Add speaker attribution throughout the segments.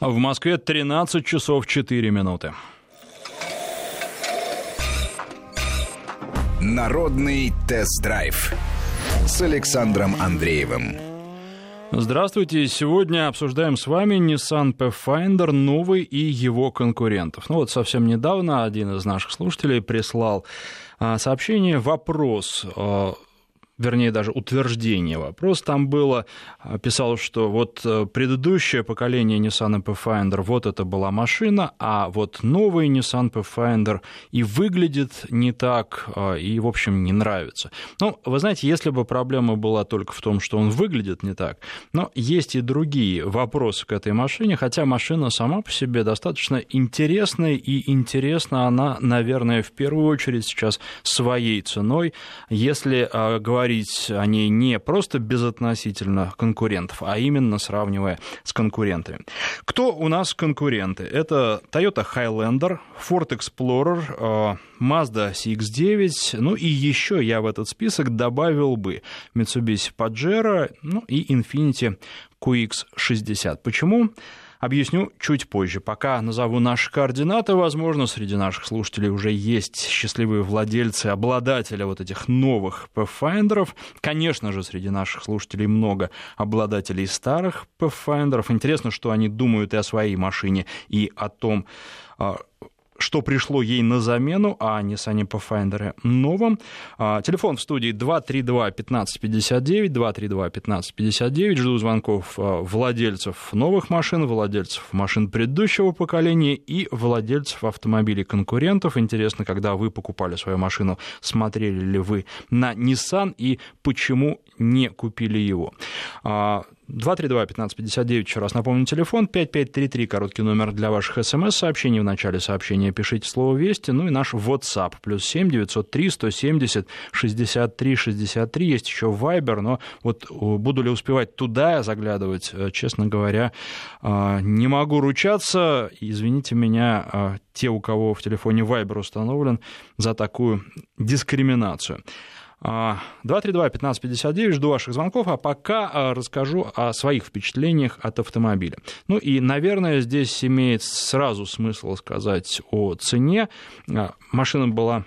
Speaker 1: В Москве 13 часов 4 минуты.
Speaker 2: Народный тест-драйв с Александром Андреевым.
Speaker 1: Здравствуйте. Сегодня обсуждаем с вами Nissan Pathfinder новый и его конкурентов. Ну вот совсем недавно один из наших слушателей прислал а, сообщение, вопрос а, вернее, даже утверждение вопрос там было, а, писал, что вот э, предыдущее поколение Nissan Pathfinder, вот это была машина, а вот новый Nissan Pathfinder и выглядит не так, а, и, в общем, не нравится. Ну, вы знаете, если бы проблема была только в том, что он выглядит не так, но есть и другие вопросы к этой машине, хотя машина сама по себе достаточно интересная, и интересна она, наверное, в первую очередь сейчас своей ценой, если а, говорить говорить о ней не просто безотносительно конкурентов, а именно сравнивая с конкурентами. Кто у нас конкуренты? Это Toyota Highlander, Ford Explorer, э, Mazda CX-9, ну и еще я в этот список добавил бы Mitsubishi Pajero, ну и Infiniti QX60. Почему? Объясню чуть позже. Пока назову наши координаты. Возможно, среди наших слушателей уже есть счастливые владельцы, обладатели вот этих новых Pathfinder. Конечно же, среди наших слушателей много обладателей старых Pathfinder. Интересно, что они думают и о своей машине, и о том, а, что пришло ей на замену, а не Nissan Pathfinder новом. А, телефон в студии 232-1559, 232-1559. Жду звонков а, владельцев новых машин, владельцев машин предыдущего поколения и владельцев автомобилей конкурентов. Интересно, когда вы покупали свою машину, смотрели ли вы на Nissan и почему не купили его. А, 232-1559, еще раз напомню, телефон 5533, короткий номер для ваших смс-сообщений. В начале сообщения пишите слово «Вести», ну и наш WhatsApp, плюс 7 903 170 63 63. Есть еще Viber, но вот э, буду ли успевать туда заглядывать, э, честно говоря, э, не могу ручаться. Извините меня, те, у кого в телефоне Viber установлен, за такую дискриминацию. 232-1559, жду ваших звонков, а пока а, расскажу о своих впечатлениях от автомобиля. Ну и, наверное, здесь имеет сразу смысл сказать о цене. А, машина была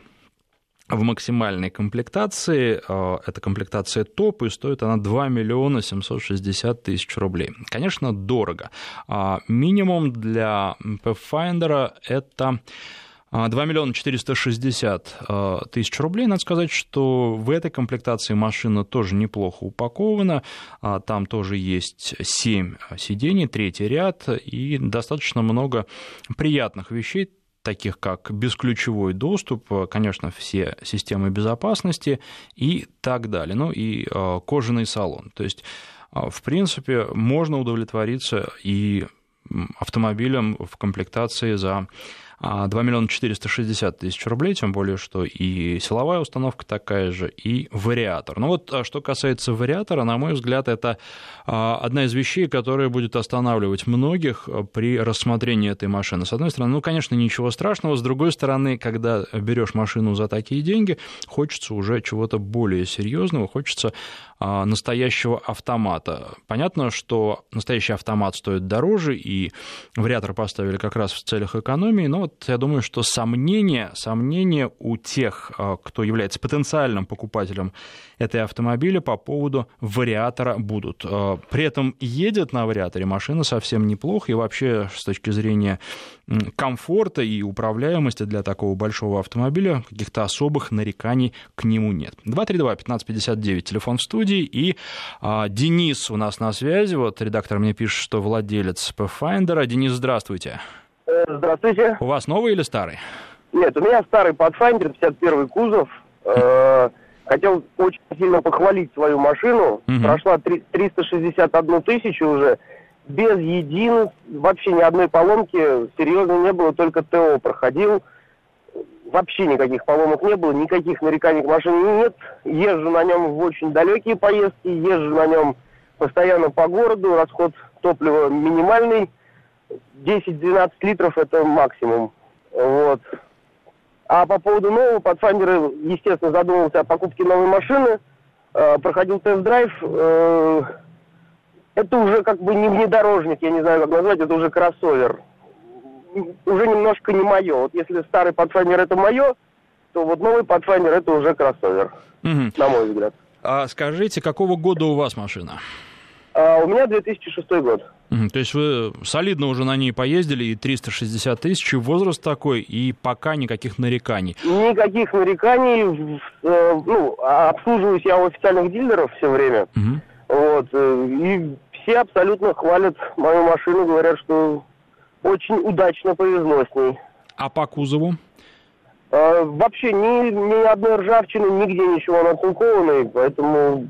Speaker 1: в максимальной комплектации. А, это комплектация топ, и стоит она 2 миллиона 760 тысяч рублей. Конечно, дорого. Минимум для Pathfinder это 2 а, миллиона 460 а, тысяч рублей. Надо сказать, что в этой комплектации машина тоже неплохо упакована. А, там тоже есть 7 сидений, третий ряд и достаточно много приятных вещей, таких как бесключевой доступ, конечно, все системы безопасности и так далее. Ну и кожаный салон. То есть, в принципе, можно удовлетвориться и автомобилем в комплектации за 2 а, миллиона 460 тысяч рублей, тем более, что и силовая установка такая же, и вариатор. Ну вот а, что касается вариатора, на мой взгляд, это а, одна из вещей, которая будет останавливать многих при рассмотрении этой машины. С одной стороны, ну, конечно, ничего страшного, с другой стороны, когда берешь машину за такие деньги, хочется уже чего-то более серьезного, хочется настоящего автомата. Понятно, что настоящий автомат стоит дороже, и вариатор поставили как раз в целях экономии, но вот я думаю, что сомнения, сомнения у тех, а, кто является потенциальным покупателем этой автомобиля по поводу вариатора будут. А, при этом едет на вариаторе машина совсем неплохо, и вообще с точки зрения комфорта и управляемости для такого большого автомобиля каких-то особых нареканий к нему нет. 232-1559, телефон в студии, и а, Денис у нас на связи, вот редактор мне пишет, что владелец Pathfinder. Денис, здравствуйте.
Speaker 3: Э, здравствуйте.
Speaker 1: У вас новый или старый?
Speaker 3: Нет, у меня старый Pathfinder, 51 кузов. Э, хотел очень сильно похвалить свою машину. Угу. Прошла 361 тысячу уже. Без единой, вообще ни одной поломки серьезно не было, только ТО проходил. Вообще никаких поломок не было, никаких нареканий к машине нет. Езжу на нем в очень далекие поездки, езжу на нем постоянно по городу, расход топлива минимальный. 10-12 литров это максимум. Вот. А по поводу нового, Pathfinder, естественно, задумывался о покупке новой машины, э, проходил тест-драйв, э, это уже как бы не внедорожник, я не знаю, как назвать, это уже кроссовер. Уже немножко не мое. Вот если старый Pathfinder это мое, то вот новый Pathfinder это уже кроссовер, угу. на мой взгляд.
Speaker 1: А скажите, какого года у вас машина?
Speaker 3: А, у меня 2006 год.
Speaker 1: То есть вы солидно уже на ней поездили, и 360 тысяч, возраст такой, и пока никаких нареканий?
Speaker 3: Никаких нареканий. Э, ну, обслуживаюсь я у официальных дилеров все время. Угу. Вот, э, и все абсолютно хвалят мою машину, говорят, что очень удачно повезло с ней.
Speaker 1: А по кузову?
Speaker 3: А, вообще ни, ни одной ржавчины, нигде ничего натинкованной, поэтому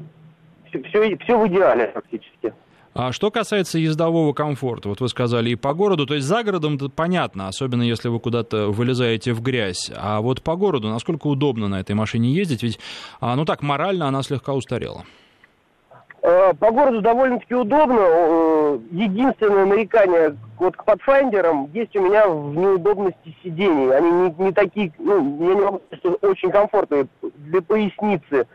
Speaker 3: все, все, все в идеале практически.
Speaker 1: А что касается ездового комфорта, вот вы сказали и по городу, то есть за городом это понятно, особенно если вы куда-то вылезаете в грязь, а вот по городу насколько удобно на этой машине ездить, ведь, а, ну так, морально она слегка устарела.
Speaker 3: Э, по городу довольно-таки удобно. Э, единственное нарекание вот к подфайндерам есть у меня в неудобности сидений. Они не, не такие, ну, я не могу сказать, что очень комфортные для поясницы.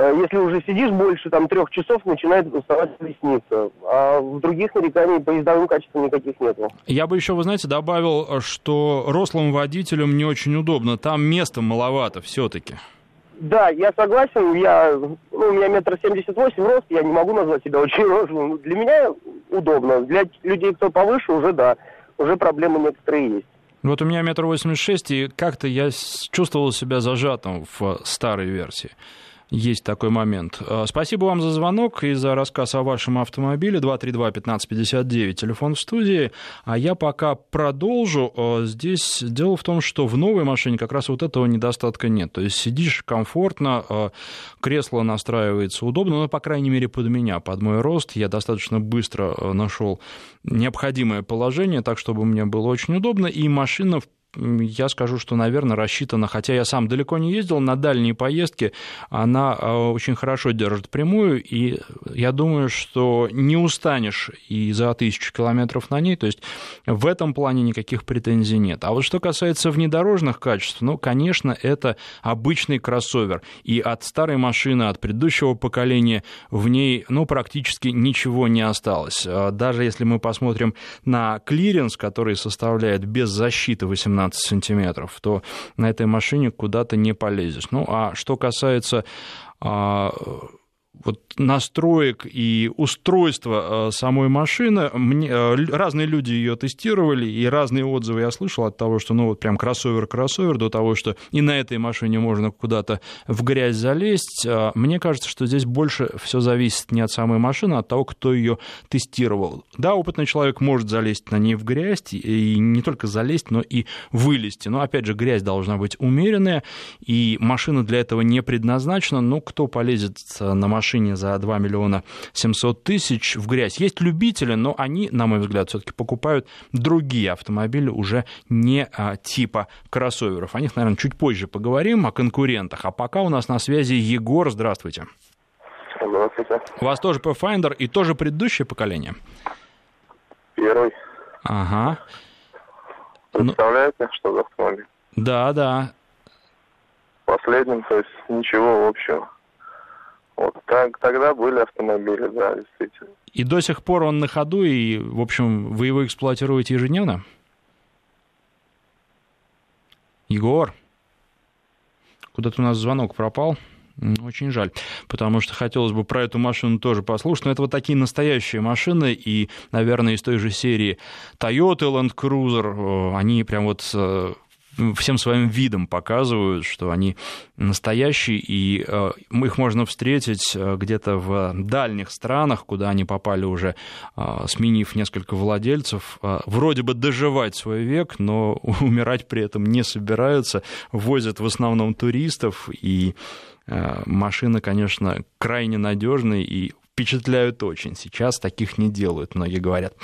Speaker 3: Э, если уже сидишь больше там трех часов, начинает уставать поясница. А в других нареканий по ездовым качествам никаких нет.
Speaker 1: Я бы еще, вы знаете, добавил, что рослым водителям не очень удобно. Там места маловато все-таки.
Speaker 3: Да, я согласен. Я, ну, у меня метр семьдесят восемь рост, я не могу назвать себя очень рослым. Для меня удобно. Для людей, кто повыше, уже да, уже проблемы некоторые есть.
Speaker 1: Вот у меня метр восемьдесят шесть, и как-то я чувствовал себя зажатым в старой версии. Есть такой момент. А, спасибо вам за звонок и за рассказ о вашем автомобиле. 232-1559, телефон в студии. А я пока продолжу. А, здесь дело в том, что в новой машине как раз вот этого недостатка нет. То есть сидишь комфортно, а, кресло настраивается удобно, но, по крайней мере, под меня, под мой рост. Я достаточно быстро нашел необходимое положение, так, чтобы мне было очень удобно. И машина, в я скажу, что, наверное, рассчитана, хотя я сам далеко не ездил, на дальние поездки она э, очень хорошо держит прямую, и я думаю, что не устанешь и за тысячу километров на ней, то есть в этом плане никаких претензий нет. А вот что касается внедорожных качеств, ну, конечно, это обычный кроссовер, и от старой машины, от предыдущего поколения в ней, ну, практически ничего не осталось. А даже если мы посмотрим на клиренс, который составляет без защиты 18 15 сантиметров, то на этой машине куда-то не полезешь. Ну, а что касается а, вот настроек и устройства э, самой машины. Мне, э, разные люди ее тестировали, и разные отзывы я слышал от того, что ну вот прям кроссовер-кроссовер, до того, что и на этой машине можно куда-то в грязь залезть. А мне кажется, что здесь больше все зависит не от самой машины, а от того, кто ее тестировал. Да, опытный человек может залезть на ней в грязь, и не только залезть, но и вылезти. Но, опять же, грязь должна быть умеренная, и машина для этого не предназначена. Но кто полезет на машину машине за 2 миллиона 700 тысяч в грязь. Есть любители, но они, на мой взгляд, все-таки покупают другие автомобили уже не а, типа кроссоверов. О них, наверное, чуть позже поговорим, о конкурентах. А пока у нас на связи Егор. Здравствуйте.
Speaker 4: Здравствуйте.
Speaker 1: У вас тоже Pathfinder и тоже предыдущее поколение?
Speaker 4: Первый.
Speaker 1: Ага.
Speaker 4: Представляете, ну... что за автомобиль?
Speaker 1: Да, да.
Speaker 4: Последним, то есть ничего общего. Вот так, тогда были автомобили, да, действительно.
Speaker 1: И до сих пор он на ходу, и, в общем, вы его эксплуатируете ежедневно? Егор, куда-то у нас звонок пропал. Очень жаль, потому что хотелось бы про эту машину тоже послушать. Но это вот такие настоящие машины, и, наверное, из той же серии Toyota Land Cruiser, они прям вот э, всем своим видом показывают, что они настоящие, и э, их можно встретить э, где-то в дальних странах, куда они попали уже, э, сменив несколько владельцев, вроде бы доживать свой век, но умирать при этом не собираются, возят в основном туристов, и машина, конечно, крайне надежная и впечатляют очень. Сейчас таких не делают, многие говорят.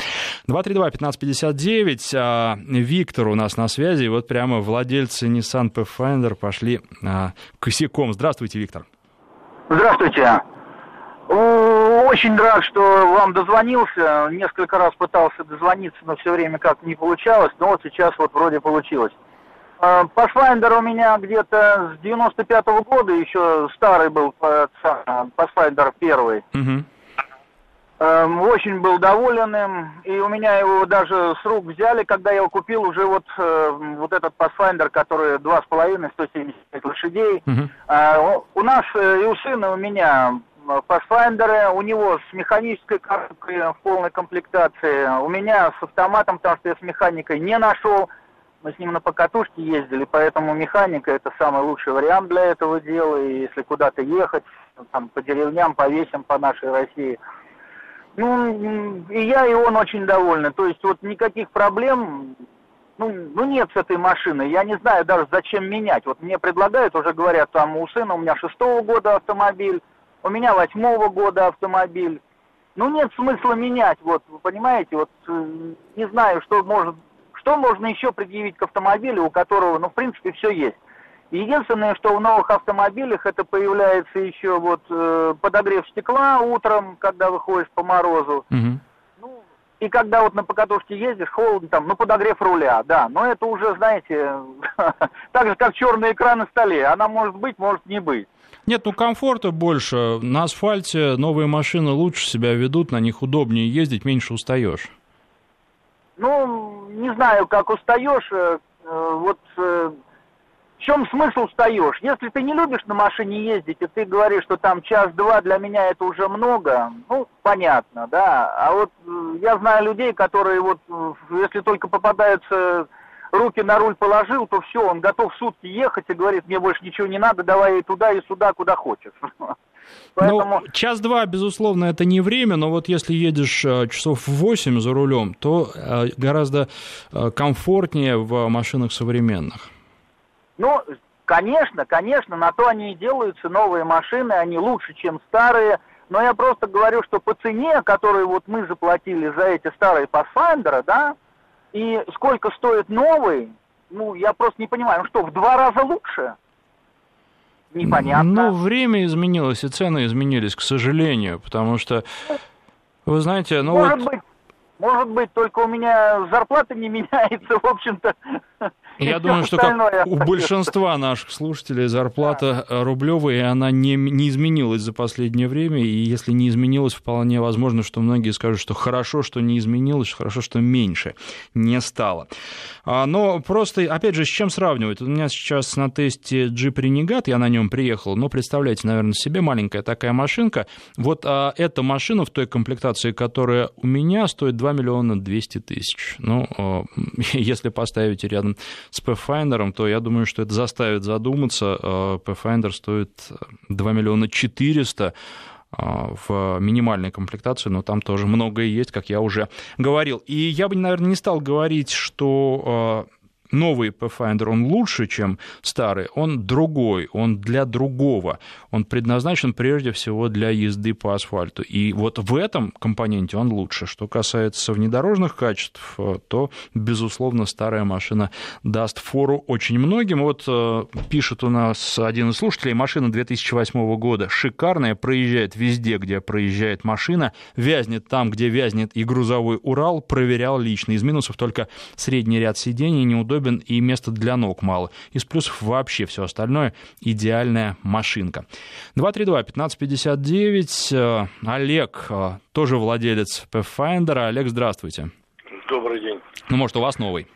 Speaker 1: 232-1559. А, Виктор у нас на связи. И вот прямо владельцы Nissan Pathfinder пошли а, косяком. Здравствуйте, Виктор.
Speaker 5: Здравствуйте. Очень рад, что вам дозвонился. Несколько раз пытался дозвониться, но все время как не получалось. Но вот сейчас вот вроде получилось. А, Pathfinder у меня где-то с 95-го года, еще старый был Pathfinder первый. Угу. Очень был доволен им, и у меня его даже с рук взяли, когда я его купил, уже вот, э, вот этот Pathfinder, который 2,5, 175 лошадей. Uh-huh. Э, у нас э, и у сына, у меня Pathfinder, у него с механической коробкой в полной комплектации, у меня с автоматом, потому что я с механикой не нашел, мы с ним на покатушке ездили, поэтому механика это самый лучший вариант для этого дела, и если куда-то ехать, там, по деревням, по весям по нашей России – ну, и я, и он очень довольны. То есть вот никаких проблем, ну, ну нет с этой машиной. Я не знаю даже, зачем менять. Вот мне предлагают, уже говорят, там у сына у меня шестого года автомобиль, у меня восьмого года автомобиль. Ну нет смысла менять, вот, вы понимаете, вот э, не знаю, что может, что можно еще предъявить к автомобилю, у которого, ну, в принципе, все есть. Единственное, что в новых автомобилях это появляется еще вот э, подогрев стекла утром, когда выходишь по морозу. Угу. Ну, и когда вот на покатушке ездишь, холодно там, ну подогрев руля, да. Но это уже, знаете, так же, как черный экран на столе. Она может быть, может не быть.
Speaker 1: Нет, ну комфорта больше. На асфальте новые машины лучше себя ведут, на них удобнее ездить, меньше устаешь.
Speaker 5: Ну, не знаю, как устаешь. Э, э, вот в чем смысл встаешь? Если ты не любишь на машине ездить, и ты говоришь, что там час-два для меня это уже много, ну, понятно, да. А вот э, я знаю людей, которые вот, э, если только попадаются руки на руль положил, то все, он готов сутки ехать и говорит, мне больше ничего не надо, давай и туда, и сюда, куда хочешь.
Speaker 1: Поэтому... Ну, час-два, безусловно, это не время, но вот если едешь э, часов в 8 за рулем, то гораздо комфортнее в машинах современных.
Speaker 5: Ну, конечно, конечно, на то они и делаются, новые машины, они лучше, чем старые, но я просто говорю, что по цене, которую вот мы заплатили за эти старые Pathfinder, да, и сколько стоит новый, ну, я просто не понимаю, ну что, в два раза лучше? Непонятно.
Speaker 1: Ну, время изменилось, и цены изменились, к сожалению, потому что, вы знаете, ну
Speaker 5: Может
Speaker 1: вот...
Speaker 5: быть, может быть, только у меня зарплата не меняется, в общем-то.
Speaker 1: Я думаю, что как у большинства наших слушателей зарплата да. рублевая, и она не, не изменилась за последнее время, и если не изменилась, вполне возможно, что многие скажут, что хорошо, что не изменилось, хорошо, что меньше не стало. А, но просто, опять же, с чем сравнивать? У меня сейчас на тесте Jeep Renegade, я на нем приехал, но представляете, наверное, себе маленькая такая машинка. Вот а, эта машина в той комплектации, которая у меня, стоит 2 миллиона 200 тысяч. Ну, а, если поставить рядом с Pathfinder, то я думаю, что это заставит задуматься. А, Pathfinder стоит 2 миллиона 400 а, в минимальной комплектации, но там тоже многое есть, как я уже говорил. И я бы, наверное, не стал говорить, что новый Pathfinder, он лучше, чем старый, он другой, он для другого. Он предназначен прежде всего для езды по асфальту. И вот в этом компоненте он лучше. Что касается внедорожных качеств, э, то, безусловно, старая машина даст фору очень многим. Вот э, пишет у нас один из слушателей, машина 2008 года шикарная, проезжает везде, где проезжает машина, вязнет там, где вязнет и грузовой Урал, проверял лично. Из минусов только средний ряд сидений неудобно удобен и места для ног мало. Из плюсов вообще все остальное идеальная машинка. 232-1559. Э, Олег, э, тоже владелец Pathfinder. Олег, здравствуйте.
Speaker 6: Добрый день.
Speaker 1: Ну, может, у вас новый?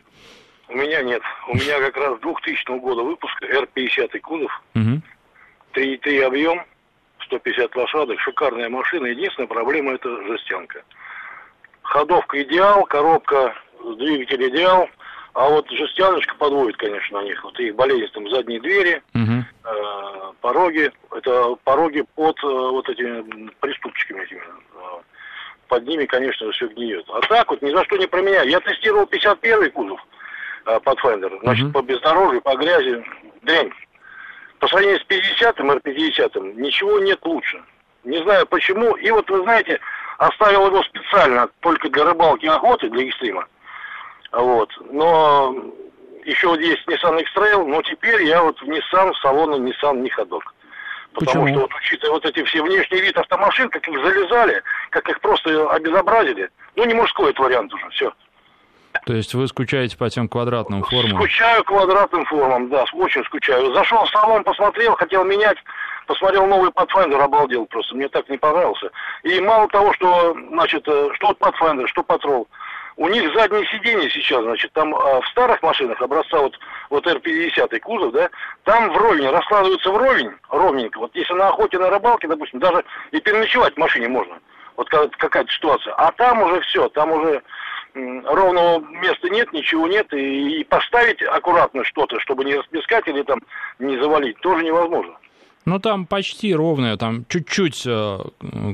Speaker 6: У меня нет. У меня как раз 2000 года выпуска R50 кузов. Угу. 3,3 объем, 150 лошадок, шикарная машина. Единственная проблема это жестянка. Ходовка идеал, коробка, двигатель идеал, а вот жестяночка подводит, конечно, на них. Вот их болезнь там задние двери, угу. э, пороги. Это пороги под э, вот этими приступчиками этими. Э, под ними, конечно, все гниет. А так вот ни за что не променяю. Я тестировал 51-й кузов э, Pathfinder. Значит, угу. по бездорожью, по грязи, дрянь. По сравнению с 50-м, R50-м, ничего нет лучше. Не знаю почему. И вот, вы знаете, оставил его специально только для рыбалки и охоты, для экстрима. Вот. Но еще вот есть Nissan X-Trail, но теперь я вот в Nissan, салона Nissan не ходок. Потому Почему? что вот учитывая вот эти все внешний вид автомашин, как их залезали, как их просто обезобразили, ну не мужской это вариант уже, все.
Speaker 1: То есть вы скучаете по тем квадратным формам?
Speaker 6: Скучаю квадратным формам, да, очень скучаю. Зашел в салон, посмотрел, хотел менять, посмотрел новый Pathfinder, обалдел просто, мне так не понравился. И мало того, что, значит, э, что Pathfinder, что Patrol, у них задние сиденья сейчас, значит, там а, в старых машинах образца вот, вот R50 кузов, да, там вровень, раскладываются вровень, ровненько. Вот если на охоте, на рыбалке, допустим, даже и переночевать в машине можно. Вот какая-то ситуация. А там уже все, там уже ровного места нет, ничего нет, и, и поставить аккуратно что-то, чтобы не расплескать или там не завалить, тоже невозможно.
Speaker 1: Ну, там почти ровное, там чуть-чуть э,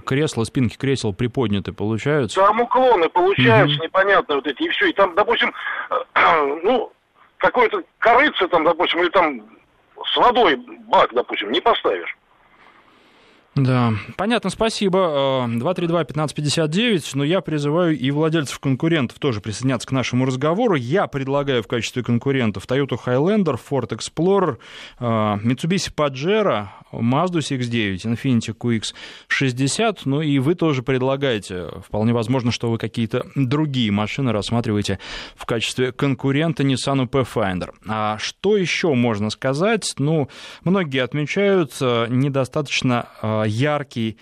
Speaker 1: кресла, спинки кресел приподняты получаются.
Speaker 6: Там уклоны получаются угу. непонятно вот эти, и все. И там, допустим, ну, какой-то корыце там, допустим, или там с водой бак, допустим, не поставишь.
Speaker 1: Да, понятно, спасибо. 232-1559, но я призываю и владельцев конкурентов тоже присоединяться к нашему разговору. Я предлагаю в качестве конкурентов Toyota Highlander, Ford Explorer, Mitsubishi Pajero, Mazda CX-9, Infiniti QX60, ну и вы тоже предлагаете. Вполне возможно, что вы какие-то другие машины рассматриваете в качестве конкурента Nissan Pathfinder. А что еще можно сказать? Ну, многие отмечают недостаточно яркий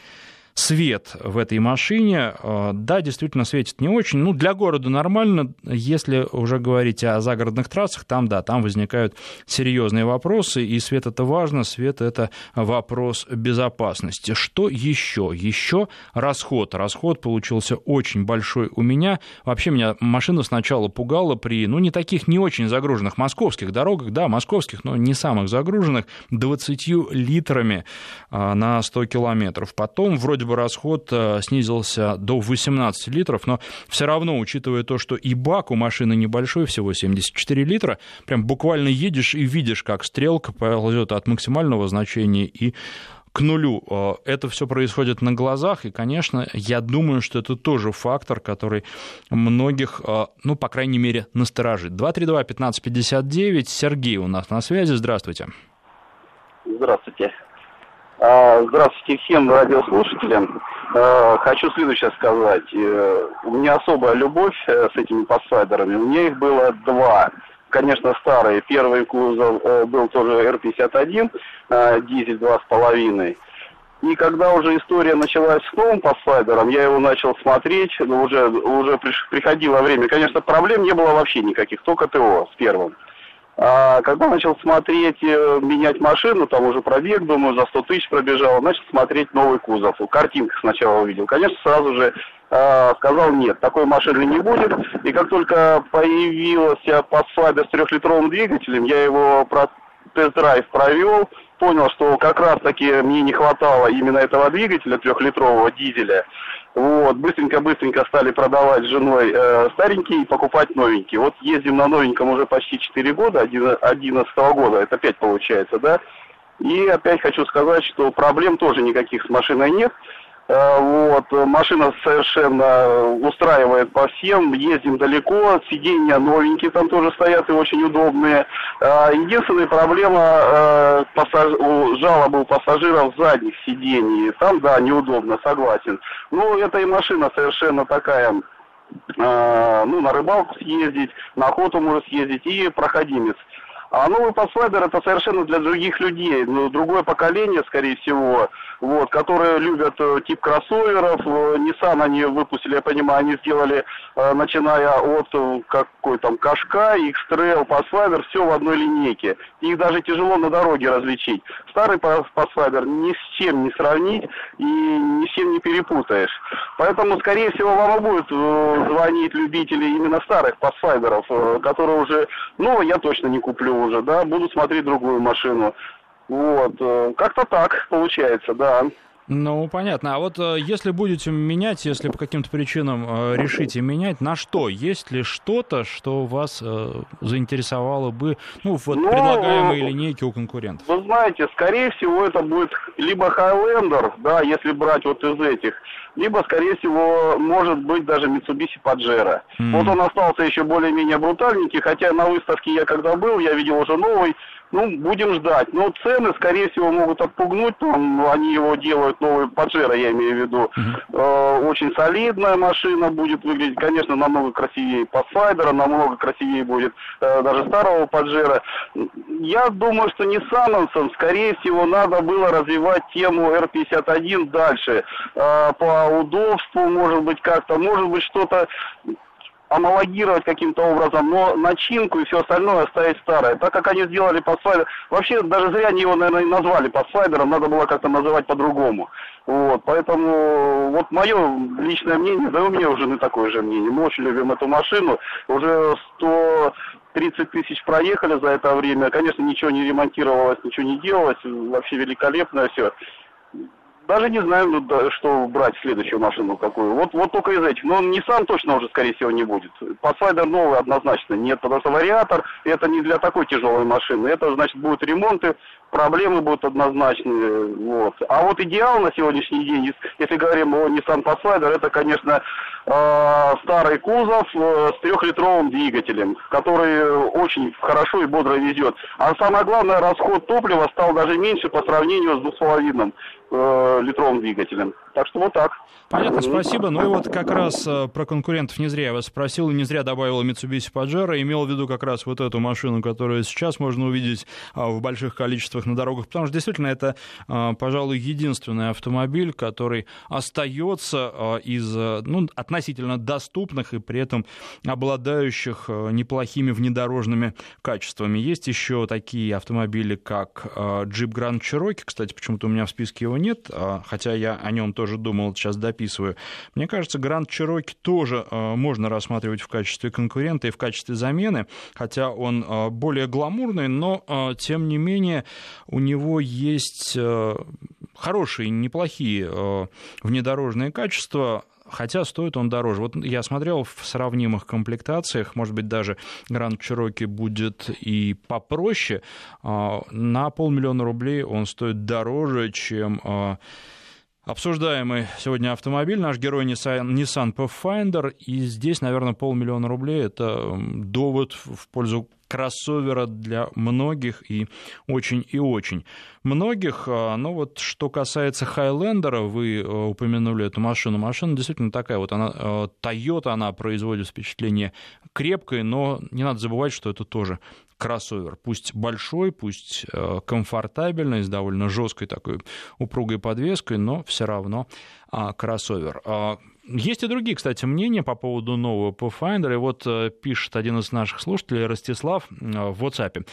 Speaker 1: свет в этой машине. Э, да, действительно, светит не очень. Ну, для города нормально. Если уже говорить о загородных трассах, там, да, там возникают серьезные вопросы, и свет это важно, свет это вопрос безопасности. Что еще? Еще расход. Расход получился очень большой у меня. Вообще меня машина сначала пугала при, ну, не таких не очень загруженных московских дорогах, да, московских, но не самых загруженных, 20 литрами э, на 100 километров. Потом вроде расход э, снизился до 18 литров, но все равно, учитывая то, что и бак у машины небольшой, всего 74 литра, прям буквально едешь и видишь, как стрелка ползет от максимального значения и к нулю. Э, это все происходит на глазах, и, конечно, я думаю, что это тоже фактор, который многих, э, ну, по крайней мере, насторожит. 232-1559, Сергей у нас на связи, здравствуйте.
Speaker 7: Здравствуйте. А, здравствуйте всем радиослушателям. А, хочу следующее сказать. Э, у меня особая любовь э, с этими пассайдерами. У меня их было два. Конечно, старые. Первый кузов э, был тоже R51, дизель 2,5. И когда уже история началась с новым пассайдером, я его начал смотреть, но уже, уже приходило время. Конечно, проблем не было вообще никаких, только ТО с первым. А когда начал смотреть, э, менять машину, там уже пробег, думаю, за 100 тысяч пробежал, начал смотреть новый кузов. Картинка сначала увидел. Конечно, сразу же э, сказал нет, такой машины не будет. И как только появился Pathfinder с трехлитровым двигателем, я его про тест-драйв провел, понял, что как раз-таки мне не хватало именно этого двигателя трехлитрового дизеля. Вот, быстренько-быстренько стали продавать с женой э, старенькие и покупать новенькие. Вот ездим на новеньком уже почти 4 года, 11 года, это 5 получается, да. И опять хочу сказать, что проблем тоже никаких с машиной нет. Э, вот, машина совершенно устраивает по всем, ездим далеко, сиденья новенькие там тоже стоят и очень удобные. Э, единственная проблема э, пассаж... жалобы у пассажиров задних сидений. Там, да, неудобно, согласен. Но это и машина совершенно такая ну, на рыбалку съездить, на охоту может съездить и проходимец. А новый Pathfinder это совершенно для других людей, ну, другое поколение, скорее всего, вот, которые любят э, тип кроссоверов. Э, Nissan они выпустили, я понимаю, они сделали, э, начиная от какой там Кашка, X-Trail, Pathfinder, все в одной линейке. Их даже тяжело на дороге различить. Старый Pathfinder ни с чем не сравнить и ни с чем не перепутаешь. Поэтому, скорее всего, вам и будут звонить любители именно старых Pathfinder, э, которые уже, ну, я точно не куплю уже, да, буду смотреть другую машину. Вот, э, как-то так получается, да.
Speaker 1: Ну, понятно. А вот э, если будете менять, если по каким-то причинам э, решите менять, на что? Есть ли что-то, что вас заинтересовало бы, ну, вот ну, предлагаемые линейки у конкурентов?
Speaker 7: Вы знаете, скорее всего, это будет либо Highlander, да, если брать вот из этих, либо, скорее всего, может быть даже Mitsubishi Pajero. Mm. Вот он остался еще более-менее брутальненький, хотя на выставке я когда был, я видел уже новый Ну, будем ждать. Но цены, скорее всего, могут отпугнуть. Там они его делают, новый Паджеро, я имею в виду. Uh-huh. очень солидная машина будет выглядеть, конечно, намного красивее Pathfinder, намного красивее будет э, даже старого Паджеро. Я думаю, что Nissan, скорее всего, надо было развивать тему R51 дальше. Э, по удобству, может быть, как-то, может быть, что-то амалогировать каким-то образом, но начинку и все остальное оставить старое. Так как они сделали Pathfinder, вообще даже зря они его, наверное, назвали Pathfinder, надо было как-то называть по-другому. Вот, поэтому вот мое личное мнение, да у меня уже не такое же мнение, мы очень любим эту машину, уже 130 тысяч проехали за это время, конечно, ничего не ремонтировалось, ничего не делалось, вообще великолепно все. Даже не знаю, ну, да, что брать следующую машину какую. Вот, вот только из этих. Но Nissan точно уже, скорее всего, не будет. Pathfinder новый однозначно нет, потому что вариатор это не для такой тяжелой машины. Это, значит, будут ремонты, проблемы будут однозначные. Вот. А вот идеал на сегодняшний день, если говорим о Nissan Pathfinder, это, конечно, э, старый кузов э, с трехлитровым двигателем, который очень хорошо и бодро везет. А самое главное, расход топлива стал даже меньше по сравнению с двухполовинным э, литровым двигателем. Так что вот так.
Speaker 1: Понятно, спасибо. Ну и вот как раз э, про конкурентов не зря я вас спросил, не зря добавил Mitsubishi Pajero, имел в виду как раз вот эту машину, которую сейчас можно увидеть а, в больших количествах на дорогах, потому что действительно это, а, пожалуй, единственный автомобиль, который остается а, из ну, относительно доступных и при этом обладающих неплохими внедорожными качествами. Есть еще такие автомобили, как Jeep Grand Cherokee, кстати, почему-то у меня в списке его нет, хотя я о нем тоже думал, сейчас дописываю. Мне кажется, Grand Cherokee тоже можно рассматривать в качестве конкурента и в качестве замены, хотя он более гламурный, но тем не менее у него есть э, хорошие, неплохие э, внедорожные качества, хотя стоит он дороже. Вот я смотрел в сравнимых комплектациях, может быть, даже Grand Cherokee будет и попроще. Э, на полмиллиона рублей он стоит дороже, чем Обсуждаемый сегодня автомобиль, наш герой Nissan Pathfinder, и здесь, наверное, полмиллиона рублей – это довод в пользу кроссовера для многих и очень и очень многих. А, но вот что касается Хайлендера, вы э, упомянули эту машину. Машина действительно такая вот, она, э, Toyota, она производит впечатление крепкой, но не надо забывать, что это тоже кроссовер. Пусть большой, пусть э, комфортабельный, с довольно жесткой такой упругой подвеской, но все равно а, кроссовер. А, есть и другие, кстати, мнения по поводу нового Pathfinder. И вот э, пишет один из наших слушателей, Ростислав, э, в WhatsApp.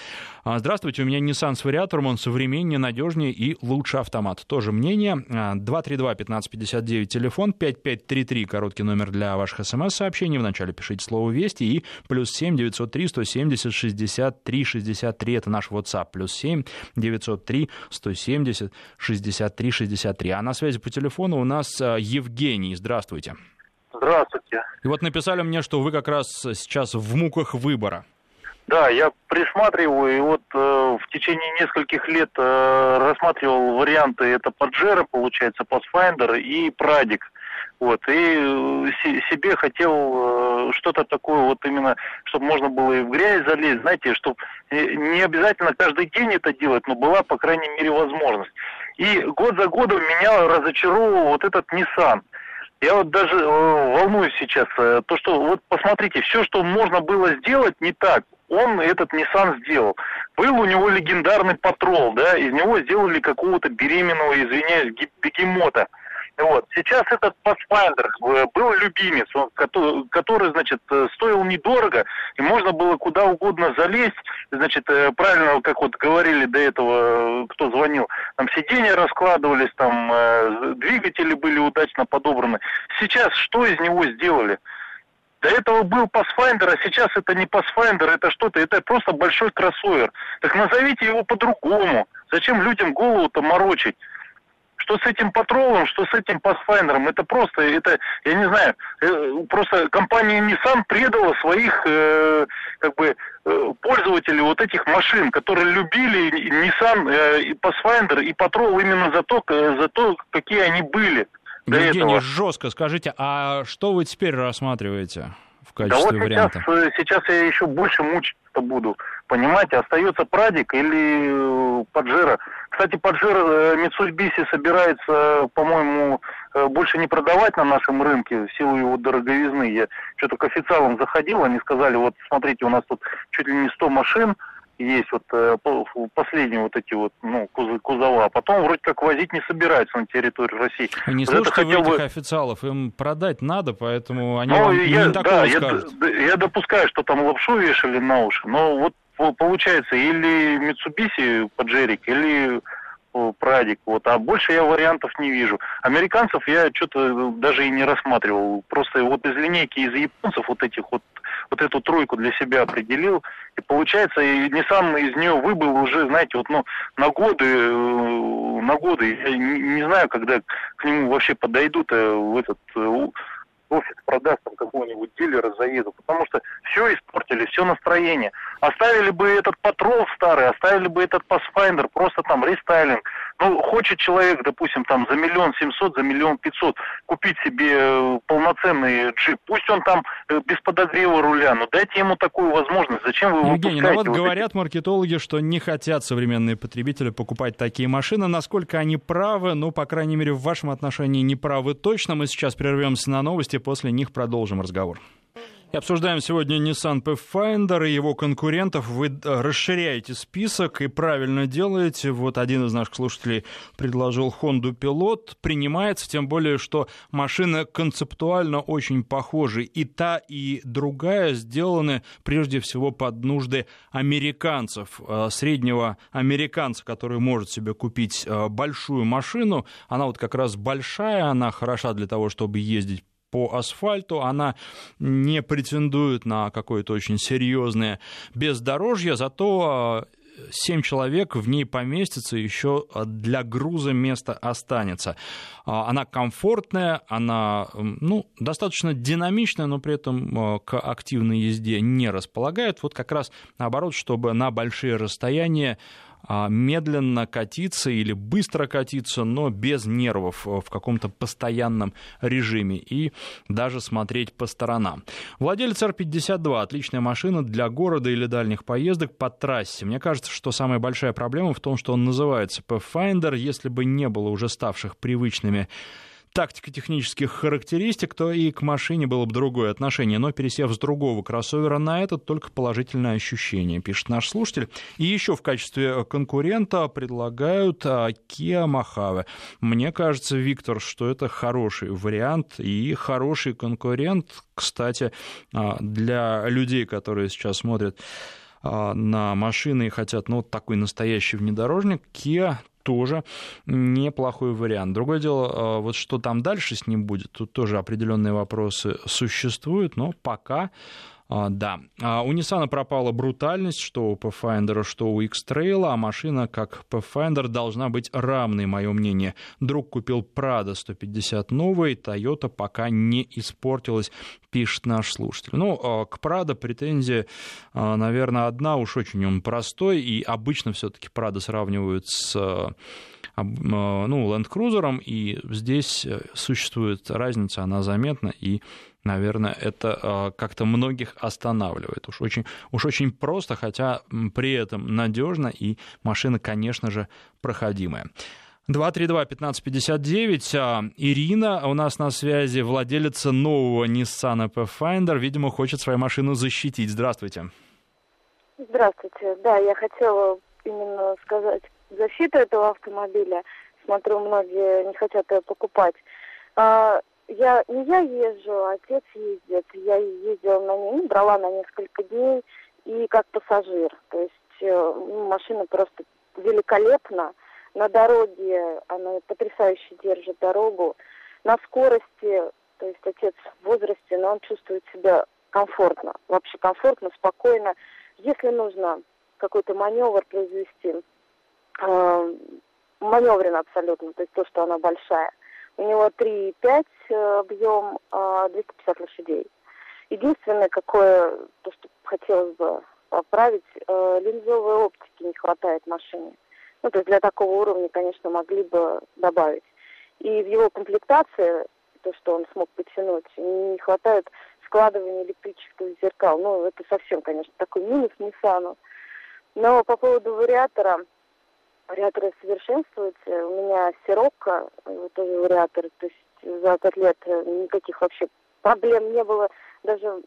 Speaker 1: «А, здравствуйте, у меня Nissan с вариатором, он современнее, надежнее и лучше автомат. Тоже мнение. 232-1559, телефон, 5533, короткий номер для ваших смс-сообщений. Вначале пишите слово «Вести» и плюс 7 903 170 63 63. Это наш WhatsApp. Плюс 7 903 170 63 63. А на связи по телефону у нас э, Евгений. Здравствуйте. Здравствуйте.
Speaker 8: Здравствуйте.
Speaker 1: И вот написали мне, что вы как раз сейчас в муках выбора.
Speaker 8: Да, я присматриваю, и вот э, в течение нескольких лет э, рассматривал варианты, это Паджеро, получается, Pathfinder и Прадик. Вот, и э, себе хотел э, что-то такое вот именно, чтобы можно было и в грязь залезть, знаете, чтобы э, не обязательно каждый день это делать, но была, по крайней мере, возможность. И год за годом меня разочаровывал вот этот Nissan. Я вот даже э, волнуюсь сейчас, э, то что, вот посмотрите, все, что можно было сделать, не так. Он этот Nissan сделал. Был у него легендарный патрол, да, из него сделали какого-то беременного, извиняюсь, бегемота. Вот. Сейчас этот Pathfinder э, был любимец, он, который, значит, э, стоил недорого, и можно было куда угодно залезть, значит, э, правильно, как вот говорили до этого, кто звонил, там сиденья раскладывались, там двигатели были удачно подобраны. Сейчас что из него сделали? До этого был Pathfinder, а сейчас это не Pathfinder, это что-то, это просто большой кроссовер. Так назовите его по-другому. Зачем людям голову-то морочить? Что с этим патролом, что с этим пасфайнером, это просто, это, я не знаю, э, просто компания Nissan предала своих, э, как бы, э, пользователей вот этих машин, которые любили Nissan, и Pathfinder, и Patrol именно за то, за то, какие они были.
Speaker 1: Евгений, жестко скажите, а что вы теперь рассматриваете? В качестве
Speaker 8: да вот
Speaker 1: варианта?
Speaker 8: Сейчас, э, сейчас я еще больше мучиться буду. Понимаете, остается Прадик или э, Паджеро. Кстати, Паджеро Mitsubishi собирается, по-моему, больше не продавать на нашем рынке в силу его дороговизны. Я что-то к официалам заходил, они сказали, вот смотрите, у нас тут чуть ли не 100 машин, есть вот э, последние вот эти вот ну, кузова, а потом вроде как возить не собираются на территорию России.
Speaker 1: Вы не слушайте вы этих бы... официалов, им продать надо, поэтому они ну, вам я, не
Speaker 8: да, скажут. Я, я допускаю, что там лапшу вешали на уши, но вот получается или Mitsubishi Паджерик, или Прадик, вот, а больше я вариантов не вижу. Американцев я что-то даже и не рассматривал. Просто вот из линейки из японцев вот этих вот вот эту тройку для себя определил. И получается, и Nissan из нее выбыл уже, знаете, вот ну, на годы, э, на годы. Я не, не знаю, когда к нему вообще подойдут э, в этот э, офис продаст там какого-нибудь дилера заеду, потому что все испортили, все настроение. Оставили бы этот патрол старый, оставили бы этот Pathfinder, просто там рестайлинг. Ну, хочет человек, допустим, там за миллион семьсот, за миллион пятьсот купить себе э, полноценный джип, пусть он там э, без подогрева руля, но дайте ему такую возможность. Зачем вы
Speaker 1: Евгений, ну вот, вот говорят эти... маркетологи, что не хотят современные потребители покупать такие машины. Насколько они правы, ну, по крайней мере, в вашем отношении не правы точно. Мы сейчас прервемся на новости, после них продолжим разговор. И обсуждаем сегодня Nissan Pathfinder и его конкурентов. Вы э, расширяете список и правильно делаете. Вот один из наших слушателей предложил Honda Pilot. Принимается, тем более, что машина концептуально очень похожа. И та, и другая сделаны прежде всего под нужды американцев. Э, среднего американца, который может себе купить э, большую машину. Она вот как раз большая, она хороша для того, чтобы ездить по асфальту, она не претендует на какое-то очень серьезное бездорожье, зато 7 а, человек в ней поместится, еще для груза места останется. А, она комфортная, она ну, достаточно динамичная, но при этом а, к активной езде не располагает. Вот как раз наоборот, чтобы на большие расстояния медленно катиться или быстро катиться, но без нервов э, в каком-то постоянном режиме и даже смотреть по сторонам. Владелец R52 – отличная машина для города или дальних поездок по трассе. Мне кажется, что самая большая проблема в том, что он называется Pathfinder, если бы не было уже ставших привычными тактико-технических характеристик, то и к машине было бы другое отношение. Но пересев с другого кроссовера на этот, только положительное ощущение, пишет наш слушатель. И еще в качестве конкурента предлагают а, Kia Mojave. Мне кажется, Виктор, что это хороший вариант и хороший конкурент, кстати, а, для людей, которые сейчас смотрят на машины и хотят, ну, вот такой настоящий внедорожник, Kia тоже неплохой вариант. Другое дело, а, вот что там дальше с ним будет, тут тоже определенные вопросы существуют, но пока да. А у Nissan пропала брутальность, что у Pathfinder, что у X-Trail, а машина, как Pathfinder, должна быть равной, мое мнение. Друг купил Prado 150 новый, Toyota пока не испортилась, пишет наш слушатель. Ну, а, к Prado претензия, а, наверное, одна, уж очень он простой, и обычно все-таки Prado сравнивают с ну, Land Cruiser, и здесь э, существует разница, она заметна, и наверное, это а, как-то многих останавливает. Уж очень, уж очень просто, хотя при этом надежно, и машина, конечно же, проходимая. 232-1559. А, Ирина у нас на связи, владелица нового Nissan Pathfinder. Видимо, хочет свою машину защитить. Здравствуйте.
Speaker 9: Здравствуйте. Да, я хотела именно сказать защиту этого автомобиля. Смотрю, многие не хотят ее покупать. Я не я езжу, а отец ездит. Я ездила на ней, брала на несколько дней и как пассажир. То есть э, ну, машина просто великолепна. На дороге она потрясающе держит дорогу. На скорости, то есть отец в возрасте, но он чувствует себя комфортно, вообще комфортно, спокойно. Если нужно какой-то маневр произвести, э, маневрен абсолютно, то есть то, что она большая. У него 3,5 э, объем, 250 а, лошадей. Единственное, какое, то, что хотелось бы поправить, э, линзовой оптики не хватает машине. Ну, то есть для такого уровня, конечно, могли бы добавить. И в его комплектации, то, что он смог потянуть, не хватает складывание электрических зеркал. Ну, это совсем, конечно, такой минус Ниссану. Но по поводу вариатора, вариаторы совершенствуются. У меня Сирокко, тоже вариатор, то есть за пять лет никаких вообще проблем не было, даже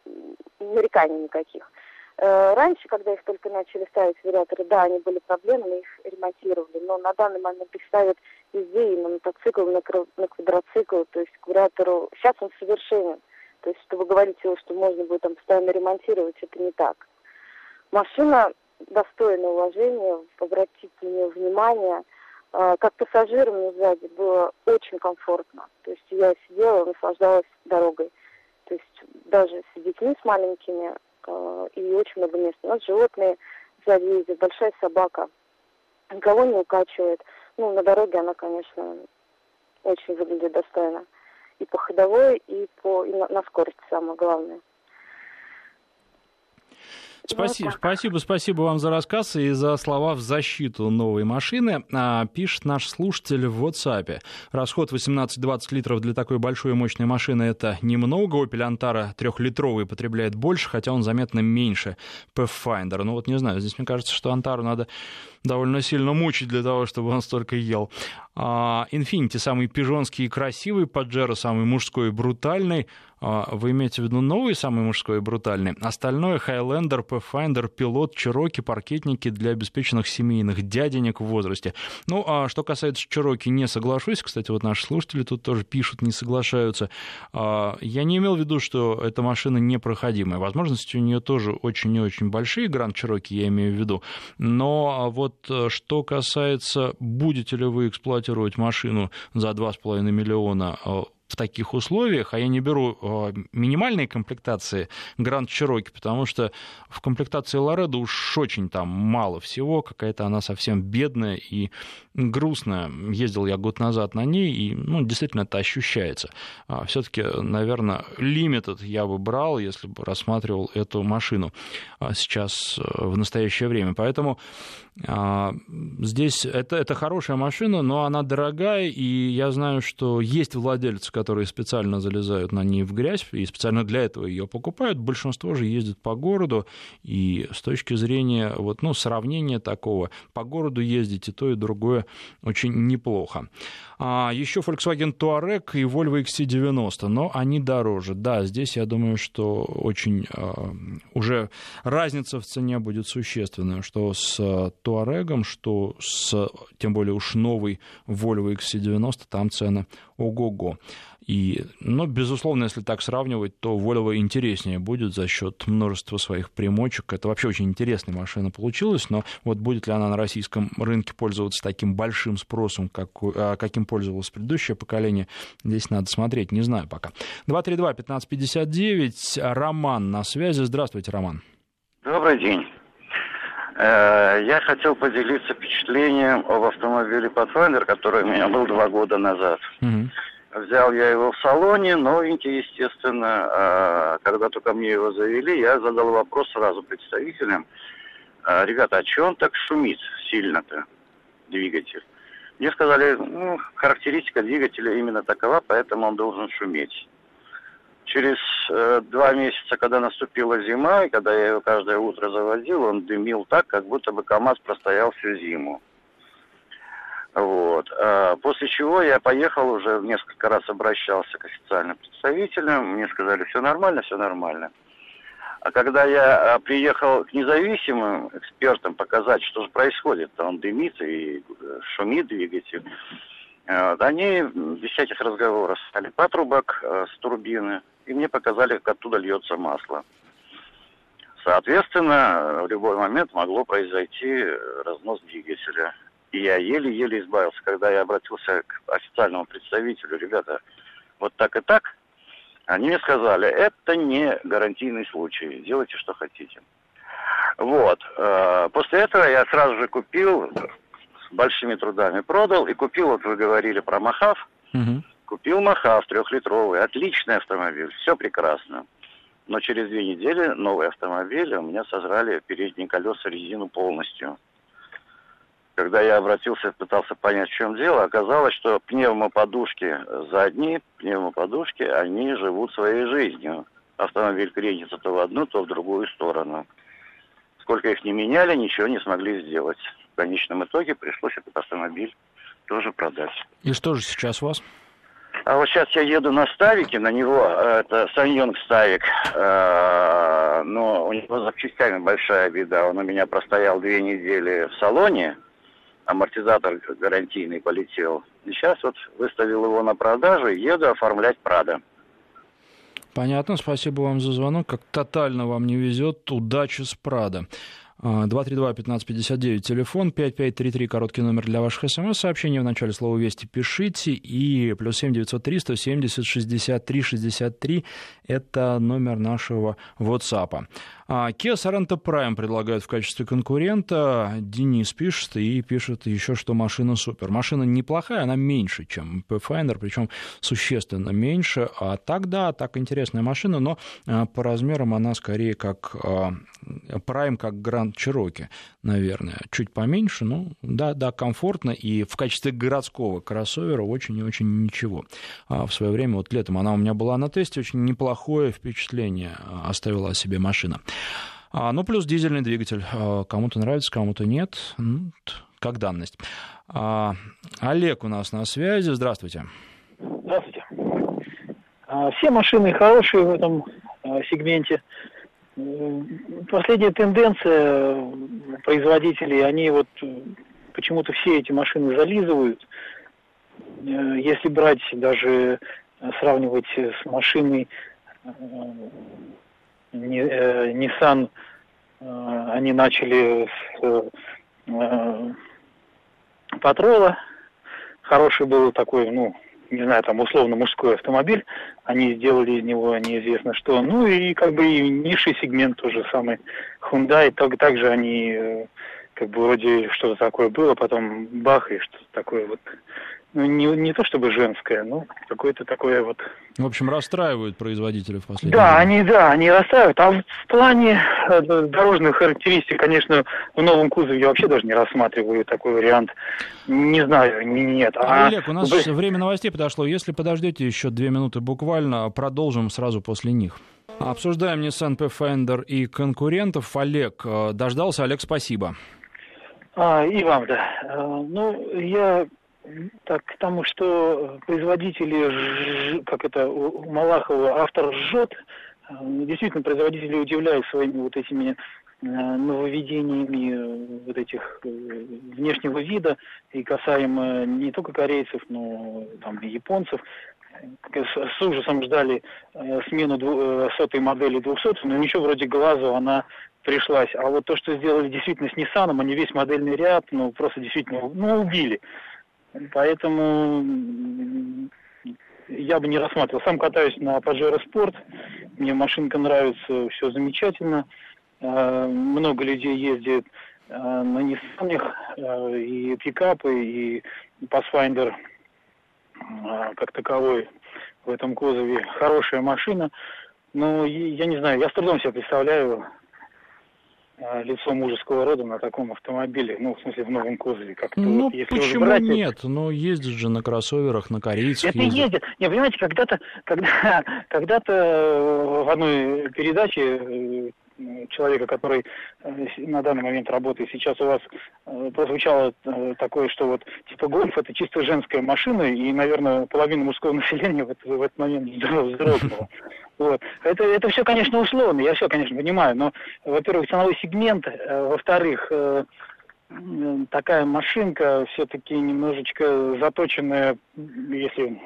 Speaker 9: нареканий никаких. Э, раньше, когда их только начали ставить вариаторы, да, они были проблемы, мы их ремонтировали, но на данный момент их ставят везде, и на мотоцикл, на, на квадроцикл, то есть к вариатору. Сейчас он совершенен. То есть, чтобы говорить его, что можно будет там постоянно ремонтировать, это не так. Машина достойна уважения, обратите на нее внимание. Э, как пассажирам мне сзади было очень комфортно. То есть я сидела, наслаждалась дорогой. То есть даже с детьми, с маленькими, Э, и очень много места. У нас животные сзади ездят, большая собака. Никого не укачивает. Ну, на дороге она, конечно, очень выглядит достойно. И по ходовой, и по и на, на скорости самое главное.
Speaker 1: Спасибо, вот спасибо, спасибо вам за рассказ и за слова в защиту новой машины. А, пишет наш слушатель в WhatsApp. Расход 18-20 литров для такой большой и мощной машины это немного. Opel Antara трехлитровый потребляет больше, хотя он заметно меньше Pathfinder. Ну вот не знаю, здесь мне кажется, что Антару надо довольно сильно мучить для того, чтобы он столько ел. А, Infiniti самый пижонский и красивый, Паджеро самый мужской и брутальный. А, вы имеете в виду новый самый мужской и брутальный? Остальное Highlander, Pathfinder, Пилот, Чироки, паркетники для обеспеченных семейных дяденек в возрасте. Ну, а что касается Чироки, не соглашусь. Кстати, вот наши слушатели тут тоже пишут, не соглашаются. А, я не имел в виду, что эта машина непроходимая. Возможности у нее тоже очень и очень большие, Гранд Чироки я имею в виду. Но вот э, что касается, будете ли вы эксплуатировать машину за 2,5 миллиона э, в таких условиях, а я не беру э, минимальные комплектации Гранд Чироки, потому что в комплектации Лоредо уж очень там мало всего, какая-то она совсем бедная и грустная. Ездил я год назад на ней, и ну, действительно это ощущается. А Все-таки, наверное, Limited я бы брал, если бы рассматривал эту машину а сейчас э, в настоящее время. Поэтому а, здесь это, это хорошая машина, но она дорогая, и я знаю, что есть владельцы, которые специально залезают на ней в грязь, и специально для этого ее покупают. Большинство же ездит по городу, и с точки зрения вот, ну, сравнения такого, по городу ездить и то, и другое очень неплохо. А еще Volkswagen Touareg и Volvo XC90, но они дороже. Да, здесь я думаю, что очень а, уже разница в цене будет существенная, что с Туарегом, что с, тем более уж новый Volvo XC90, там цены ого-го. И, ну, безусловно, если так сравнивать, то Volvo интереснее будет за счет множества своих примочек. Это вообще очень интересная машина получилась, но вот будет ли она на российском рынке пользоваться таким большим спросом, как, а, каким пользовалось предыдущее поколение, здесь надо смотреть, не знаю пока. 232-1559, Роман на связи. Здравствуйте, Роман.
Speaker 10: Добрый день. Э, я хотел поделиться впечатлением об автомобиле Pathfinder, который у меня был два года назад. Угу. Взял я его в салоне, новенький, естественно. А когда только мне его завели, я задал вопрос сразу представителям. «А, Ребята, а что он так шумит сильно-то, двигатель? Мне сказали, ну, характеристика двигателя именно такова, поэтому он должен шуметь. Через э, два месяца, когда наступила зима, и когда я его каждое утро заводил, он дымил так, как будто бы КАМАЗ простоял всю зиму. Вот. А после чего я поехал уже несколько раз обращался к официальным представителям. Мне сказали, все нормально, все нормально. А когда я а, приехал к независимым экспертам показать, что же происходит, он дымит и э, шумит двигатель, вот, они без всяких разговоров стали патрубок э, с турбины, и мне показали, как оттуда льется масло. Соответственно, в любой момент могло произойти э, разнос двигателя. И я еле-еле избавился, когда я обратился к официальному представителю, ребята, вот так и так, они мне сказали, это не гарантийный случай, делайте, что хотите. Вот. Э, после этого я сразу же купил, с большими трудами продал, и купил, вот вы говорили про Махав, угу. Купил Махав трехлитровый, отличный автомобиль, все прекрасно. Но через две недели новый автомобиль, у меня сожрали передние колеса резину полностью. Когда я обратился, пытался понять, в чем дело, оказалось, что пневмоподушки задние, пневмоподушки, они живут своей жизнью. автомобиль кренится то в одну, то в другую сторону. Сколько их не меняли, ничего не смогли сделать. В конечном итоге пришлось этот автомобиль тоже продать.
Speaker 1: И что же сейчас у вас?
Speaker 10: А вот сейчас я еду на Ставике, на него, это Саньонг Ставик, э, но у него запчастями большая беда. Он у меня простоял две недели в салоне, амортизатор гарантийный полетел. И сейчас вот выставил его на продажу еду оформлять Прада.
Speaker 1: Понятно, спасибо вам за звонок. Как тотально вам не везет, удачи с Прада. 232-1559, телефон, 5533, короткий номер для ваших смс-сообщений. В начале слова «Вести» пишите. И плюс 7 903 170 63 63 – это номер нашего WhatsApp. А Kia Sorento Prime предлагают в качестве конкурента. Денис пишет и пишет еще, что машина супер. Машина неплохая, она меньше, чем Pathfinder, причем существенно меньше. А так, да, так интересная машина, но а, по размерам она скорее как а, Prime, как Grand Cherokee, наверное. Чуть поменьше, но да, да, комфортно. И в качестве городского кроссовера очень и очень ничего. В свое время, вот летом она у меня была на тесте, очень неплохое впечатление оставила о себе машина. А, ну, плюс дизельный двигатель. А, кому-то нравится, кому-то нет. Ну, как данность. А, Олег у нас на связи. Здравствуйте.
Speaker 11: Здравствуйте. Все машины хорошие в этом сегменте. Последняя тенденция производителей, они вот почему-то все эти машины зализывают. Э, если брать даже сравнивать с машиной Э, Nissan, э, они начали с э, патрола. Хороший был такой, ну, не знаю, там условно мужской автомобиль. Они сделали из него неизвестно что. Ну и как бы и низший сегмент тоже самый Hyundai. Так, также они как бы вроде что-то такое было, потом бах и что-то такое вот ну, не, не то чтобы женское, но какое-то такое вот...
Speaker 1: В общем, расстраивают производители в последнее
Speaker 11: Да, время. они, да, они расстраивают. А в плане э, дорожных характеристик, конечно, в новом кузове я вообще даже не рассматриваю такой вариант. Не знаю, нет.
Speaker 1: А, Олег, у нас Вы... время новостей подошло. Если подождете еще две минуты буквально, продолжим сразу после них. Обсуждаем Nissan Pathfinder и конкурентов. Олег э, дождался. Олег, спасибо.
Speaker 11: А, и вам, да. А, ну, я так, к тому, что производители, как это у Малахова, автор жжет, э, действительно, производители удивляют своими вот этими э, нововведениями э, вот этих внешнего вида и касаемо не только корейцев, но там и японцев. С ужасом ждали смену сотой модели 200, но ничего вроде глазу она пришлась. А вот то, что сделали действительно с Nissan, они весь модельный ряд, ну, просто действительно, ну, убили. Поэтому я бы не рассматривал. Сам катаюсь на Pajero Sport, мне машинка нравится, все замечательно. А, много людей ездит а, на Nissan, а, и пикапы, и Pathfinder как таковой в этом кузове. Хорошая машина. Но я не знаю, я с трудом себе представляю Э, лицо мужеского рода на таком автомобиле, ну, в смысле, в новом кузове. Как-то
Speaker 1: ну, вот, если почему брать... нет? Ну, ездят же на кроссоверах, на корейцах
Speaker 11: Это ездят. ездит. Не, понимаете, когда-то когда, когда-то э, в одной передаче э, человека, который на данный момент работает сейчас у вас, прозвучало такое, что вот типа гольф это чисто женская машина, и, наверное, половина мужского населения в, в этот момент вздрогнула. Вот. Это, это все, конечно, условно, я все, конечно, понимаю, но, во-первых, ценовой сегмент, э, во-вторых, э, такая машинка все-таки немножечко заточенная, если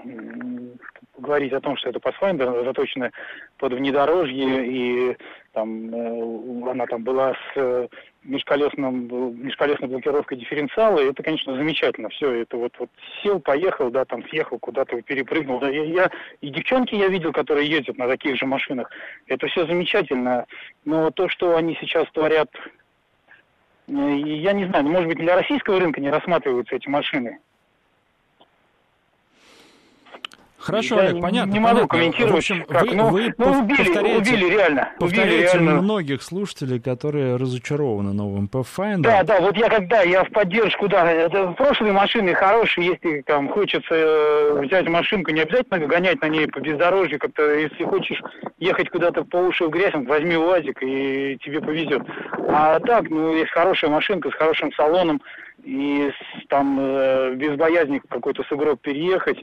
Speaker 11: говорить о том, что это Pathfinder, заточенная под внедорожье, и там э, она там была с межколесным, межколесной блокировкой дифференциала, и это, конечно, замечательно. Все, это вот, вот сел, поехал, да, там съехал, куда-то перепрыгнул. Да, я, я, и девчонки я видел, которые ездят на таких же машинах. Это все замечательно. Но то, что они сейчас творят, э, я не знаю, ну, может быть, для российского рынка не рассматриваются эти машины.
Speaker 1: Хорошо, я Олег, понятно.
Speaker 11: Не могу
Speaker 1: понятно.
Speaker 11: комментировать,
Speaker 1: в общем,
Speaker 11: как,
Speaker 1: вы,
Speaker 11: ну,
Speaker 1: вы
Speaker 11: ну, убили,
Speaker 1: повторяете,
Speaker 11: убили реально.
Speaker 1: Повторяете
Speaker 11: убили реально.
Speaker 1: многих слушателей, которые разочарованы новым Pathfinder.
Speaker 11: Да, да, вот я когда, я в поддержку, да, это прошлые машины хорошие, если там хочется э, взять машинку, не обязательно гонять на ней по бездорожью, как-то, если хочешь ехать куда-то по уши в грязь, возьми УАЗик, и тебе повезет. А так, ну, есть хорошая машинка с хорошим салоном, и там э, без боязни какой-то сугроб переехать.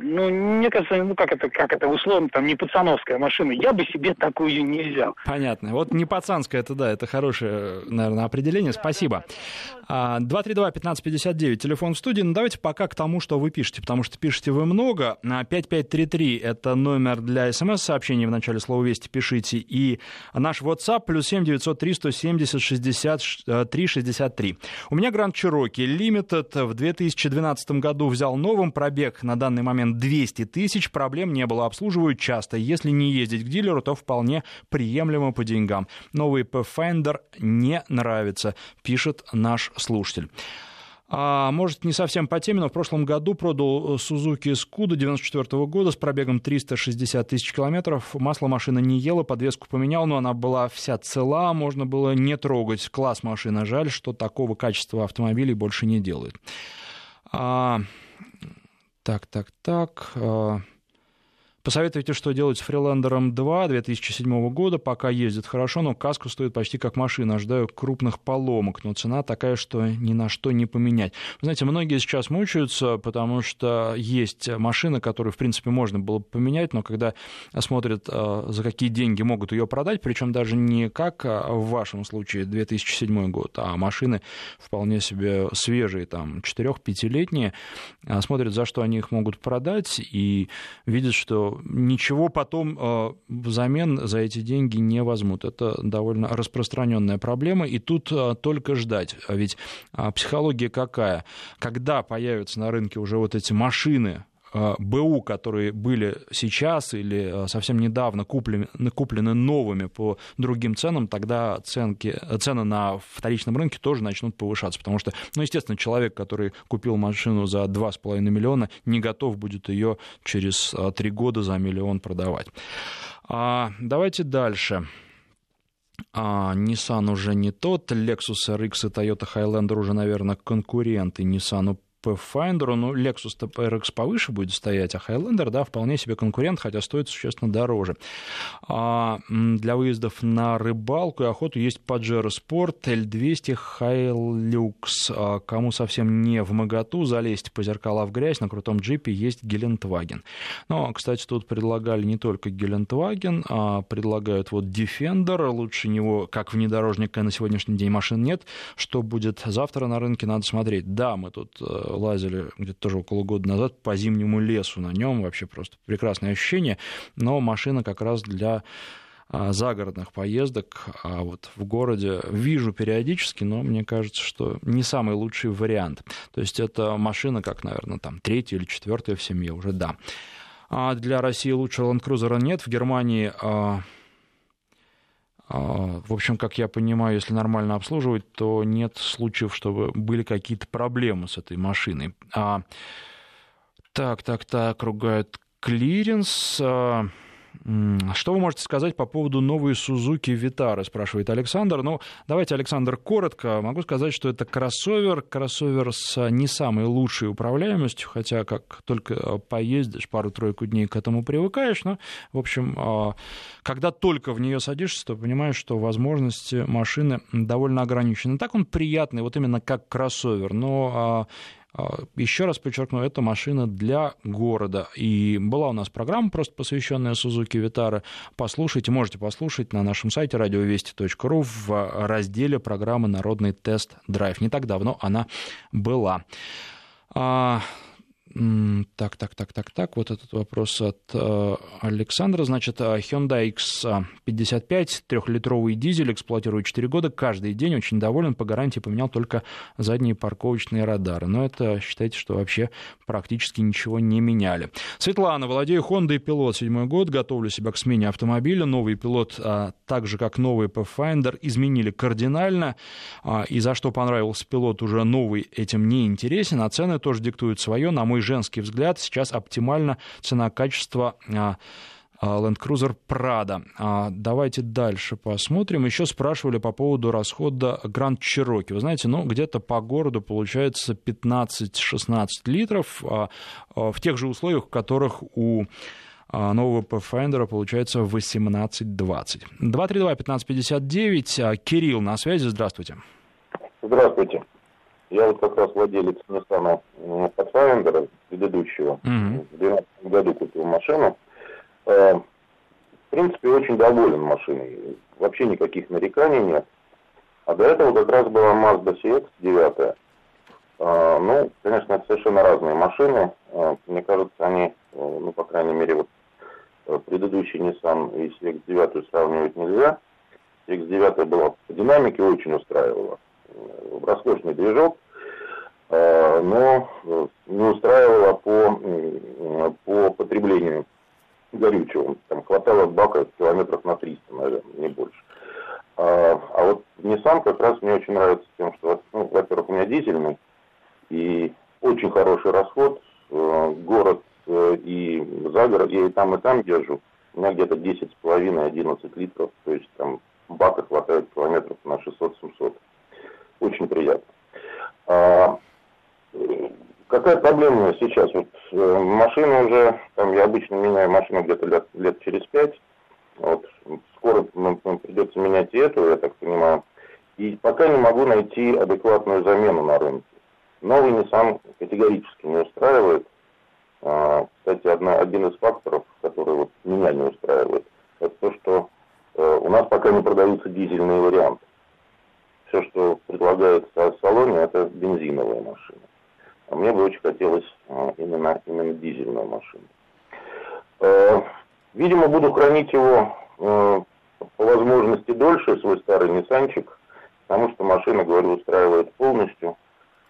Speaker 11: Ну, мне кажется, ну как это, как это условно, там не пацановская машина. Я бы себе такую не взял.
Speaker 1: Понятно. Вот не пацанская, это да, это хорошее, наверное, определение. Спасибо. 232-1559, телефон в студии. Ну, давайте пока к тому, что вы пишете, потому что пишете вы много. 5533 — это номер для смс-сообщений в начале слова «Вести» пишите. И наш WhatsApp плюс 7 903 170 63 63. У меня Grand Cherokee Limited в 2012 году взял новым пробег на данный момент 200 тысяч. Проблем не было, обслуживают часто. Если не ездить к дилеру, то вполне приемлемо по деньгам. Новый Pathfinder не нравится, пишет наш слушатель. А, может, не совсем по теме, но в прошлом году продал Suzuki Scudo 94 года с пробегом 360 тысяч километров. Масло машина не ела, подвеску поменял, но она была вся цела, можно было не трогать. Класс машина. Жаль, что такого качества автомобилей больше не делают. А, так, так, так. А, Посоветуйте, что делать с Freelander 2 2007 года. Пока ездит хорошо, но каску стоит почти как машина. Ожидаю крупных поломок, но цена такая, что ни на что не поменять. Вы знаете, многие сейчас мучаются, потому что есть машины, которые, в принципе, можно было бы поменять, но когда смотрят, а, за какие деньги могут ее продать, причем даже не как а, в вашем случае 2007 год, а машины вполне себе свежие, там, 4-5-летние, а, смотрят, за что они их могут продать, и видят, что ничего потом э, взамен за эти деньги не возьмут. Это довольно распространенная проблема, и тут э, только ждать. А ведь а, психология какая? Когда появятся на рынке уже вот эти машины, БУ, которые были сейчас или совсем недавно куплены, куплены новыми по другим ценам, тогда ценки, цены на вторичном рынке тоже начнут повышаться, потому что, ну, естественно, человек, который купил машину за 2,5 миллиона, не готов будет ее через 3 года за миллион продавать. А, давайте дальше. А, Nissan уже не тот, Lexus RX и Toyota Highlander уже, наверное, конкуренты Nissan Pathfinder, ну, Lexus RX повыше будет стоять, а Highlander, да, вполне себе конкурент, хотя стоит существенно дороже. А для выездов на рыбалку и охоту есть Pajero Sport, L200, Hilux. А кому совсем не в моготу залезть по зеркала в грязь, на крутом джипе есть Гелендваген. Но, кстати, тут предлагали не только Гелендваген, а предлагают вот Defender, лучше него, как внедорожника на сегодняшний день машин нет. Что будет завтра на рынке, надо смотреть. Да, мы тут э, лазили где-то тоже около года назад по зимнему лесу на нем, вообще просто прекрасное ощущение, но машина как раз для а, загородных поездок, а вот в городе вижу периодически, но мне кажется, что не самый лучший вариант. То есть это машина, как, наверное, там третья или четвертая в семье уже, да. А для России лучшего Land Cruiser нет. В Германии а, в общем, как я понимаю, если нормально обслуживать, то нет случаев, чтобы были какие-то проблемы с этой машиной. А, так, так, так, ругают клиренс. А, что вы можете сказать по поводу новой Suzuki Vitara, спрашивает Александр. Ну, давайте, Александр, коротко. Могу сказать, что это кроссовер, кроссовер с не самой лучшей управляемостью, хотя как только поездишь пару-тройку дней к этому привыкаешь, но, в общем, а, когда только в нее садишься, то понимаешь, что возможности машины довольно ограничены. Так он приятный, вот именно как кроссовер, но а, а, Еще раз подчеркну, это машина для города. И была у нас программа, просто посвященная Сузуки Витара. Послушайте, можете послушать на нашем сайте радиовести.ру в разделе программы «Народный тест-драйв». Не так давно она была. Так, так, так, так, так. Вот этот вопрос от э, Александра. Значит, э, Hyundai X55, трехлитровый дизель, эксплуатирует 4 года. Каждый день очень доволен. По гарантии поменял только задние парковочные радары. Но это, считайте, что вообще практически ничего не меняли. Светлана, владею Honda Pilot, седьмой год. Готовлю себя к смене автомобиля. Новый пилот, а, так же, как новый Pathfinder, изменили кардинально. И за что понравился пилот уже новый, этим не интересен. А цены тоже диктуют свое. На мой женский взгляд, сейчас оптимально цена-качество Land Cruiser Prado. Давайте дальше посмотрим. Еще спрашивали по поводу расхода Grand Cherokee. Вы знаете, ну, где-то по городу получается 15-16 литров в тех же условиях, в которых у нового Pathfinder получается 18-20. 232-1559. Кирилл на связи, здравствуйте.
Speaker 12: Здравствуйте. Я вот как раз владелец Nissan Pathfinder предыдущего. Угу. В 2012 году купил машину. Э, в принципе, очень доволен машиной. Вообще никаких нареканий нет. А до этого как раз была Mazda CX-9. Э, ну, конечно, это совершенно разные машины. Э, мне кажется, они, ну, по крайней мере, вот предыдущий Nissan и CX-9 сравнивать нельзя. CX-9 была по динамике очень устраивала. Роскошный движок, но не устраивала по, по потреблению горючего. Там хватало бака километров на 300, наверное, не больше. А, а вот Nissan как раз мне очень нравится тем, что, ну, во-первых, у меня дизельный, и очень хороший расход. Э, город э, и за город, я и там, и там езжу. У меня где-то 10,5-11 литров, то есть там бака хватает километров на 600-700. Очень приятно. А, какая проблема сейчас? Вот э, машина уже, там я обычно меняю машину где-то лет, лет через пять. Вот, скоро придется менять и эту, я так понимаю. И пока не могу найти адекватную замену на рынке. Новый Nissan категорически не устраивает. А, кстати, одна, один из факторов, который вот меня не устраивает, это то, что э, у нас пока не продаются дизельные варианты. Все, что предлагается в салоне, это бензиновая машина. А мне бы очень хотелось а, именно, именно дизельную машину. Э, видимо, буду хранить его э, по возможности дольше, свой старый Ниссанчик, потому что машина, говорю, устраивает полностью.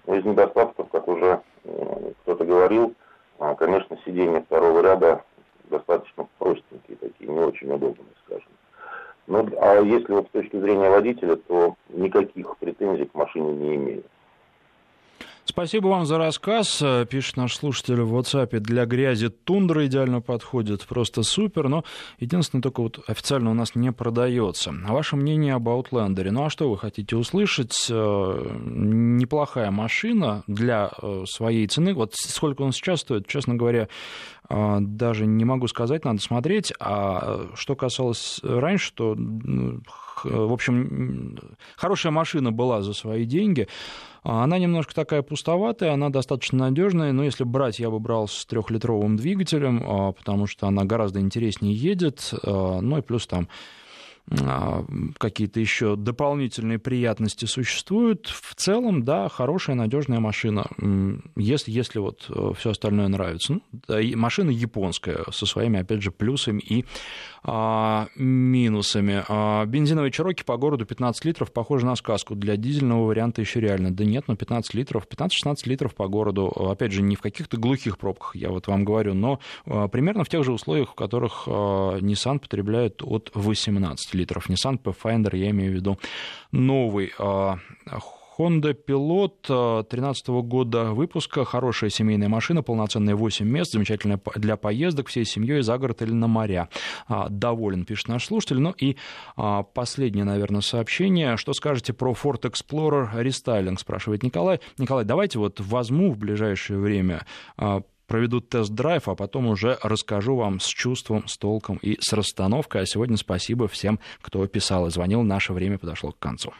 Speaker 12: Но из недостатков, как уже э, кто-то говорил, а, конечно, сиденья второго ряда достаточно простенькие такие, не очень удобные, скажем. Но, а если вот с точки зрения водителя, то никаких претензий к машине не имею.
Speaker 1: Спасибо вам за рассказ. Пишет наш слушатель в WhatsApp. Для грязи тундра идеально подходит. Просто супер. Но единственное, только вот официально у нас не продается. Ваше мнение об Outlander? Ну а что вы хотите услышать? Э, неплохая машина для э, своей цены. Вот сколько он сейчас стоит, честно говоря, э, даже не могу сказать, надо смотреть. А что касалось раньше, то, в общем, хорошая машина была за свои деньги. А она немножко такая пустоватая, она достаточно надежная, но если брать, я бы брал с трехлитровым двигателем, а, потому что она гораздо интереснее едет, а, ну и плюс там какие-то еще дополнительные приятности существуют. В целом, да, хорошая, надежная машина, если, если вот э, все остальное нравится. Ну, да, машина японская со своими, опять же, плюсами и а, минусами. А, бензиновые Чироки по городу 15 литров, похоже на сказку. Для дизельного варианта еще реально. Да нет, но ну, 15 литров, 15-16 литров по городу. Опять же, не в каких-то глухих пробках, я вот вам говорю, но а, примерно в тех же условиях, в которых а, Nissan потребляет от 18 литров. Nissan Pathfinder, я имею в виду новый. Honda Pilot 2013 года выпуска. Хорошая семейная машина, полноценная 8 мест, замечательная для поездок всей семьей за город или на моря. Доволен, пишет наш слушатель. Ну и последнее, наверное, сообщение. Что скажете про Ford Explorer рестайлинг, спрашивает Николай. Николай, давайте вот возьму в ближайшее время проведу тест-драйв, а потом уже расскажу вам с чувством, с толком и с расстановкой. А сегодня спасибо всем, кто писал и звонил. Наше время подошло к концу.